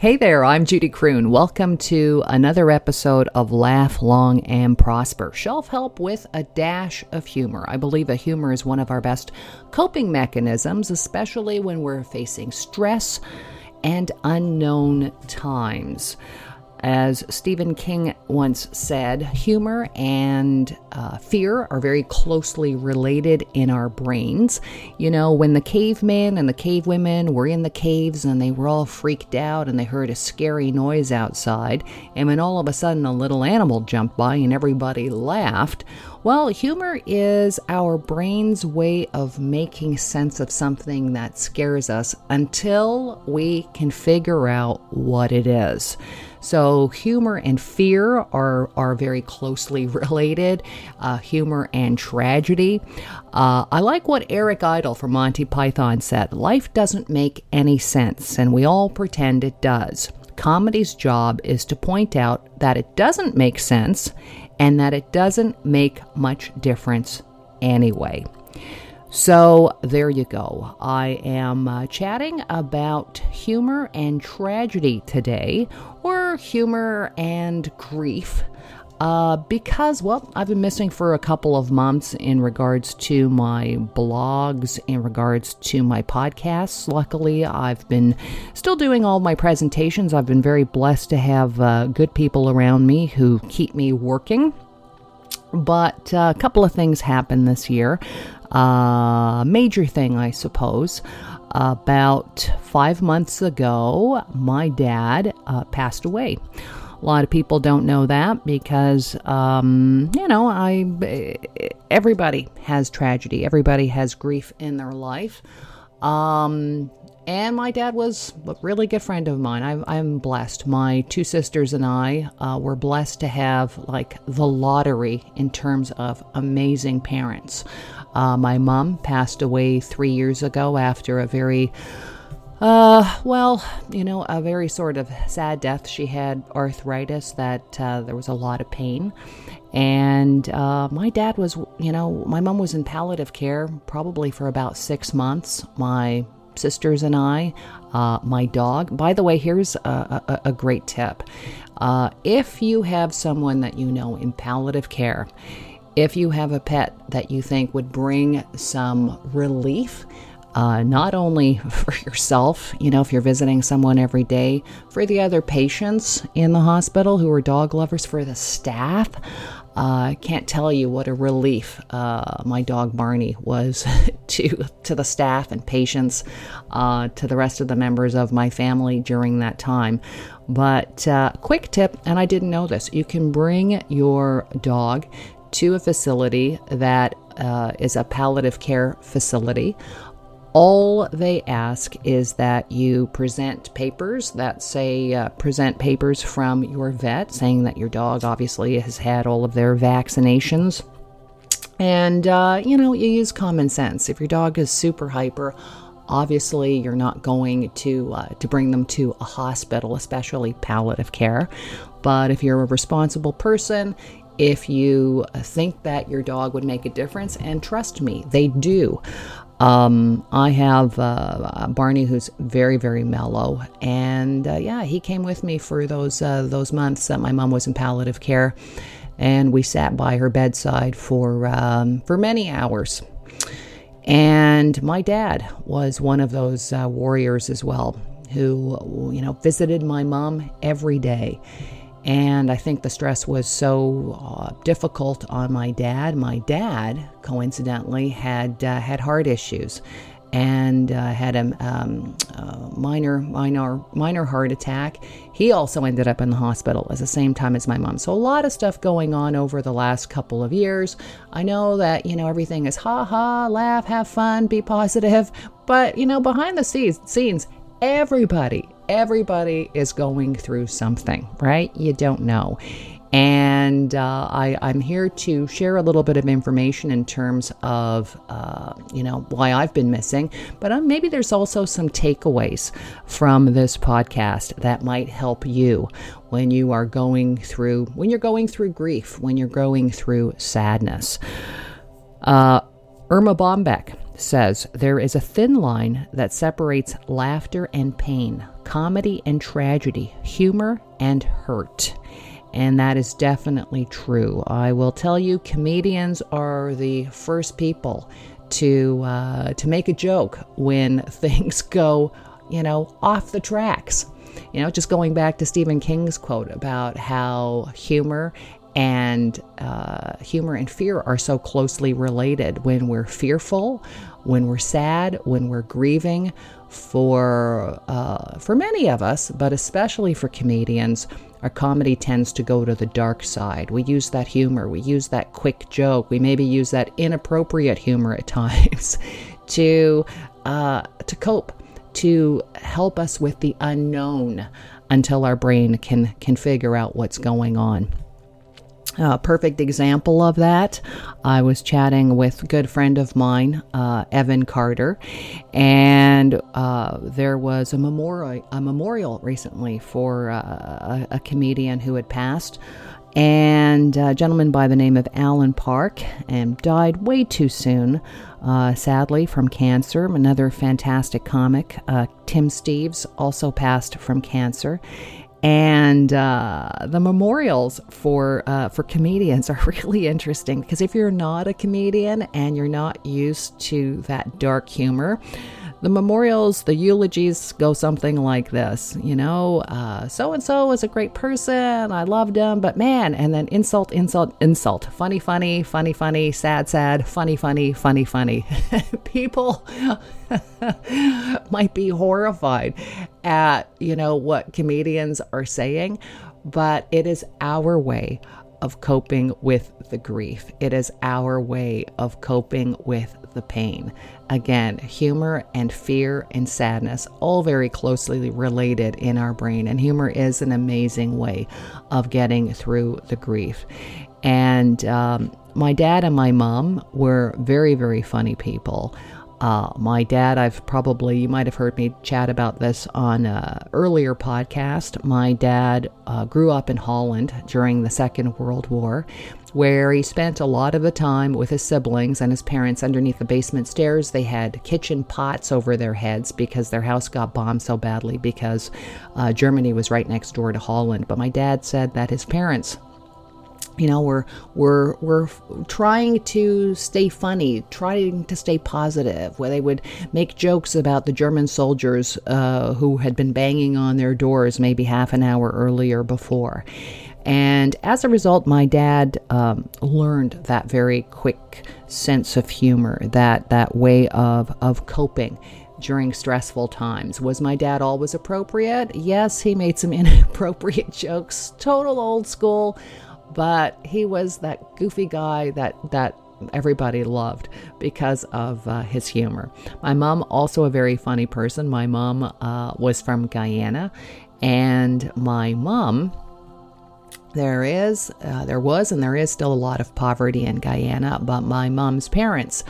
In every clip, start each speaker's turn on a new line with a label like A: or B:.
A: Hey there, I'm Judy Croon. Welcome to another episode of Laugh Long and Prosper. Shelf help with a dash of humor. I believe a humor is one of our best coping mechanisms, especially when we're facing stress and unknown times. As Stephen King once said, humor and uh, fear are very closely related in our brains. You know, when the cavemen and the cavewomen were in the caves and they were all freaked out and they heard a scary noise outside, and when all of a sudden a little animal jumped by and everybody laughed, well, humor is our brain's way of making sense of something that scares us until we can figure out what it is. So, humor and fear are, are very closely related, uh, humor and tragedy. Uh, I like what Eric Idle from Monty Python said life doesn't make any sense, and we all pretend it does. Comedy's job is to point out that it doesn't make sense and that it doesn't make much difference anyway. So there you go. I am uh, chatting about humor and tragedy today, or humor and grief. Uh, because, well, I've been missing for a couple of months in regards to my blogs, in regards to my podcasts. Luckily, I've been still doing all my presentations. I've been very blessed to have uh, good people around me who keep me working. But uh, a couple of things happened this year. Uh, major thing, I suppose. About five months ago, my dad uh, passed away. A lot of people don't know that because, um, you know, I everybody has tragedy. Everybody has grief in their life. Um, and my dad was a really good friend of mine. I'm, I'm blessed. My two sisters and I uh, were blessed to have like the lottery in terms of amazing parents. Uh, my mom passed away three years ago after a very, uh, well, you know, a very sort of sad death. She had arthritis that uh, there was a lot of pain. And uh, my dad was, you know, my mom was in palliative care probably for about six months. My sisters and I, uh, my dog. By the way, here's a, a, a great tip. Uh, if you have someone that you know in palliative care, if you have a pet that you think would bring some relief, uh, not only for yourself, you know, if you're visiting someone every day, for the other patients in the hospital who are dog lovers, for the staff. Uh, I can't tell you what a relief uh, my dog Barney was to to the staff and patients, uh, to the rest of the members of my family during that time. But uh, quick tip, and I didn't know this: you can bring your dog to a facility that uh, is a palliative care facility. All they ask is that you present papers that say, uh, present papers from your vet saying that your dog obviously has had all of their vaccinations. And, uh, you know, you use common sense. If your dog is super hyper, obviously you're not going to uh, to bring them to a hospital especially palliative care but if you're a responsible person if you think that your dog would make a difference, and trust me, they do. Um, I have uh, Barney, who's very, very mellow, and uh, yeah, he came with me for those uh, those months that my mom was in palliative care, and we sat by her bedside for um, for many hours. And my dad was one of those uh, warriors as well, who you know visited my mom every day and I think the stress was so uh, difficult on my dad. My dad, coincidentally, had uh, had heart issues and uh, had a, um, a, minor, minor, minor heart attack. He also ended up in the hospital at the same time as my mom. So a lot of stuff going on over the last couple of years. I know that you know everything is ha ha, laugh, have fun, be positive, but you know behind the scenes, scenes everybody, everybody is going through something, right? You don't know. And uh, I, am here to share a little bit of information in terms of, uh, you know, why I've been missing. But uh, maybe there's also some takeaways from this podcast that might help you when you are going through, when you're going through grief, when you're going through sadness. Uh, Erma Bombeck says there is a thin line that separates laughter and pain, comedy and tragedy, humor and hurt. And that is definitely true. I will tell you, comedians are the first people to uh, to make a joke when things go, you know, off the tracks. You know, just going back to Stephen King's quote about how humor and uh, humor and fear are so closely related. When we're fearful, when we're sad, when we're grieving, for uh, for many of us, but especially for comedians, our comedy tends to go to the dark side. We use that humor, we use that quick joke, we maybe use that inappropriate humor at times to uh, to cope, to help us with the unknown until our brain can can figure out what's going on. A perfect example of that. I was chatting with a good friend of mine, uh, Evan Carter, and uh, there was a memorial, a memorial recently for uh, a, a, comedian who had passed, and a gentleman by the name of Alan Park, and died way too soon, uh, sadly, from cancer. Another fantastic comic, uh, Tim Steeves, also passed from cancer and uh, the memorials for uh, for comedians are really interesting because if you're not a comedian and you're not used to that dark humor, the memorials, the eulogies go something like this, you know, so and so was a great person, I loved him, but man, and then insult, insult, insult, funny, funny, funny, funny, sad, sad, funny, funny, funny, funny. People might be horrified at, you know, what comedians are saying, but it is our way of coping with the grief. It is our way of coping with the pain. Again, humor and fear and sadness, all very closely related in our brain. And humor is an amazing way of getting through the grief. And um, my dad and my mom were very, very funny people. Uh, my dad, I've probably, you might have heard me chat about this on an earlier podcast. My dad uh, grew up in Holland during the Second World War where he spent a lot of the time with his siblings and his parents underneath the basement stairs. They had kitchen pots over their heads because their house got bombed so badly because uh, Germany was right next door to Holland. But my dad said that his parents you know we're we're we're trying to stay funny trying to stay positive where they would make jokes about the german soldiers uh, who had been banging on their doors maybe half an hour earlier before and as a result, my dad um, learned that very quick sense of humor, that, that way of, of coping during stressful times. Was my dad always appropriate? Yes, he made some inappropriate jokes, total old school, but he was that goofy guy that, that everybody loved because of uh, his humor. My mom, also a very funny person. My mom uh, was from Guyana, and my mom there is, uh, there was, and there is still a lot of poverty in Guyana, but my mom's parents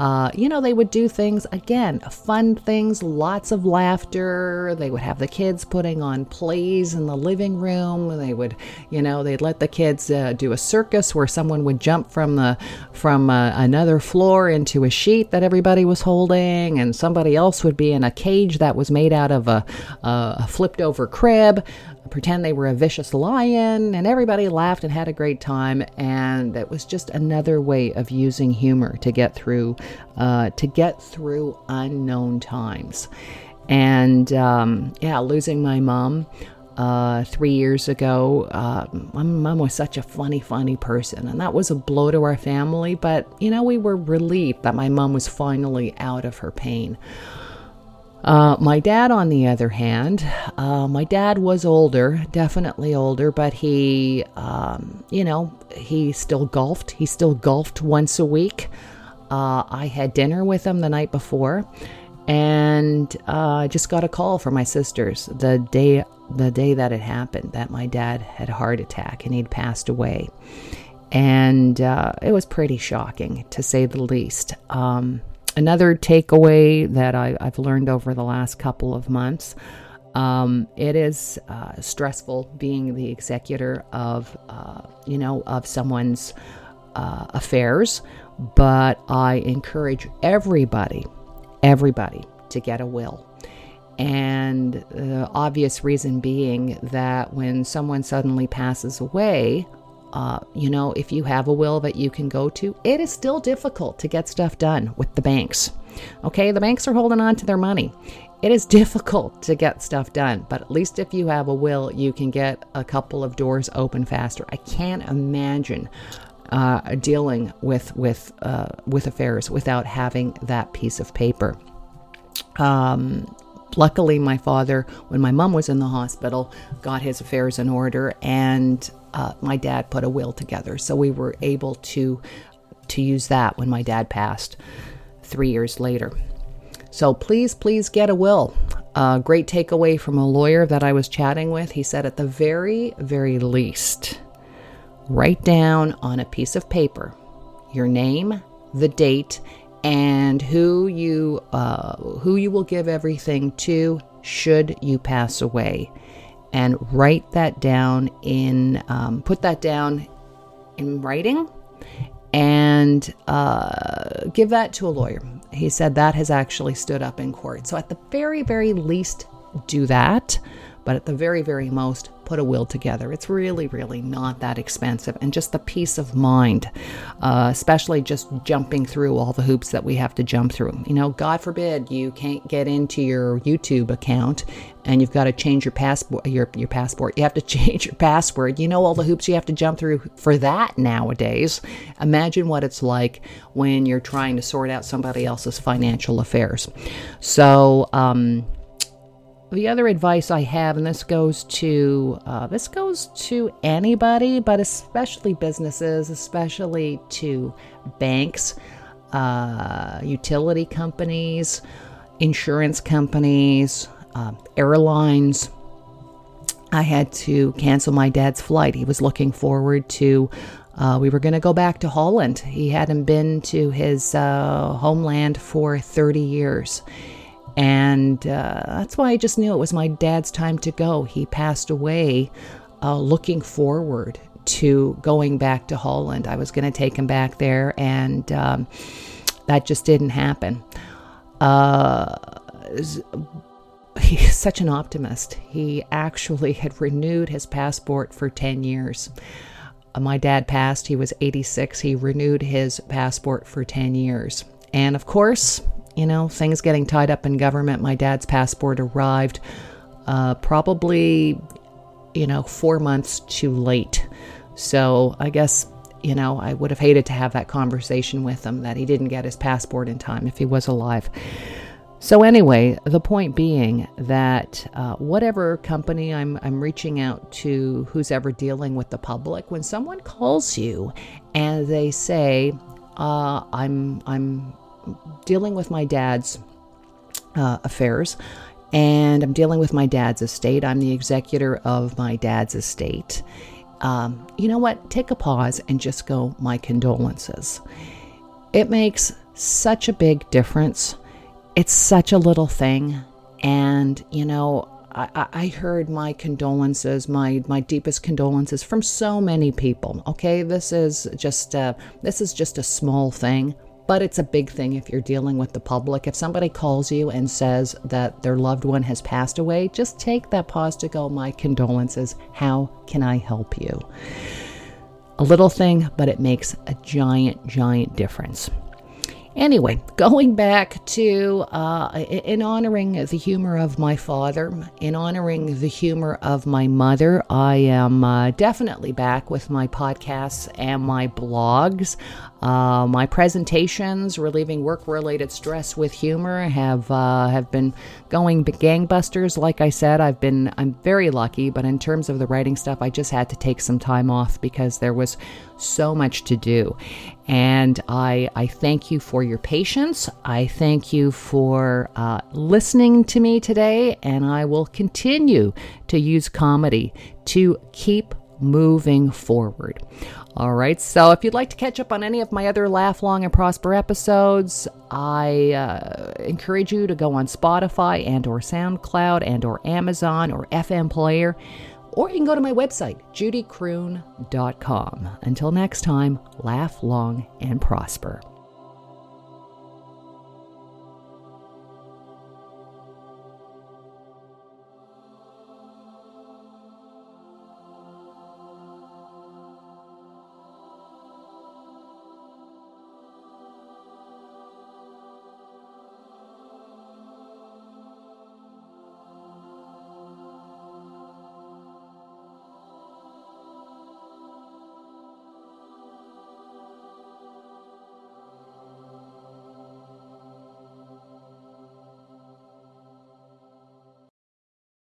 A: uh, you know, they would do things, again, fun things, lots of laughter. They would have the kids putting on plays in the living room. They would, you know, they'd let the kids uh, do a circus where someone would jump from the from uh, another floor into a sheet that everybody was holding, and somebody else would be in a cage that was made out of a, a flipped over crib pretend they were a vicious lion, and everybody laughed and had a great time. And it was just another way of using humor to get through, uh, to get through unknown times. And um, yeah, losing my mom. Uh, three years ago. Uh, my mom was such a funny, funny person, and that was a blow to our family. But you know, we were relieved that my mom was finally out of her pain. Uh, my dad, on the other hand, uh, my dad was older, definitely older, but he, um, you know, he still golfed. He still golfed once a week. Uh, I had dinner with him the night before, and uh, I just got a call from my sisters the day the day that it happened that my dad had a heart attack and he'd passed away, and uh, it was pretty shocking to say the least. Um, another takeaway that I, have learned over the last couple of months um, it is uh, stressful being the executor of uh, you know of someone's uh, affairs, but I encourage everybody, everybody to get a will. And the obvious reason being that when someone suddenly passes away, uh, you know, if you have a will that you can go to, it is still difficult to get stuff done with the banks. Okay, the banks are holding on to their money. It is difficult to get stuff done, but at least if you have a will, you can get a couple of doors open faster. I can't imagine uh, dealing with with uh, with affairs without having that piece of paper. Um, luckily, my father, when my mom was in the hospital, got his affairs in order, and uh, my dad put a will together, so we were able to to use that when my dad passed three years later. So please, please get a will. A great takeaway from a lawyer that I was chatting with. He said, at the very, very least, write down on a piece of paper your name, the date, and who you uh, who you will give everything to should you pass away and write that down in, um, put that down in writing and uh, give that to a lawyer. He said that has actually stood up in court. So, at the very, very least, do that. But at the very, very most, put a will together. It's really, really not that expensive. And just the peace of mind, uh, especially just jumping through all the hoops that we have to jump through. You know, God forbid you can't get into your YouTube account and you've got to change your passport your your passport you have to change your password you know all the hoops you have to jump through for that nowadays imagine what it's like when you're trying to sort out somebody else's financial affairs so um, the other advice I have, and this goes to uh, this goes to anybody, but especially businesses, especially to banks, uh, utility companies, insurance companies, uh, airlines. I had to cancel my dad's flight. He was looking forward to. Uh, we were going to go back to Holland. He hadn't been to his uh, homeland for 30 years and uh, that's why I just knew it was my dad's time to go. He passed away uh, looking forward to going back to Holland. I was going to take him back there, and um, that just didn't happen. Uh, he's such an optimist. He actually had renewed his passport for 10 years. Uh, my dad passed, he was 86. He renewed his passport for 10 years. And of course, you know, things getting tied up in government. My dad's passport arrived uh, probably, you know, four months too late. So I guess, you know, I would have hated to have that conversation with him that he didn't get his passport in time if he was alive. So, anyway, the point being that uh, whatever company I'm, I'm reaching out to, who's ever dealing with the public, when someone calls you and they say, uh, I'm, I'm dealing with my dad's uh, affairs and I'm dealing with my dad's estate. I'm the executor of my dad's estate. Um, you know what? Take a pause and just go, my condolences. It makes such a big difference. It's such a little thing. And, you know, I, I heard my condolences, my my deepest condolences from so many people. Okay, this is just a, this is just a small thing, but it's a big thing if you're dealing with the public. If somebody calls you and says that their loved one has passed away, just take that pause to go, My condolences. How can I help you? A little thing, but it makes a giant, giant difference. Anyway, going back to uh, in honoring the humor of my father, in honoring the humor of my mother, I am uh, definitely back with my podcasts and my blogs. Uh, my presentations, relieving work-related stress with humor, have uh, have been going gangbusters. Like I said, I've been I'm very lucky, but in terms of the writing stuff, I just had to take some time off because there was so much to do. And I I thank you for your patience. I thank you for uh, listening to me today, and I will continue to use comedy to keep moving forward. All right, so if you'd like to catch up on any of my other Laugh Long and Prosper episodes, I uh, encourage you to go on Spotify and or SoundCloud and or Amazon or FM Player or you can go to my website, judycroon.com. Until next time, laugh long and prosper.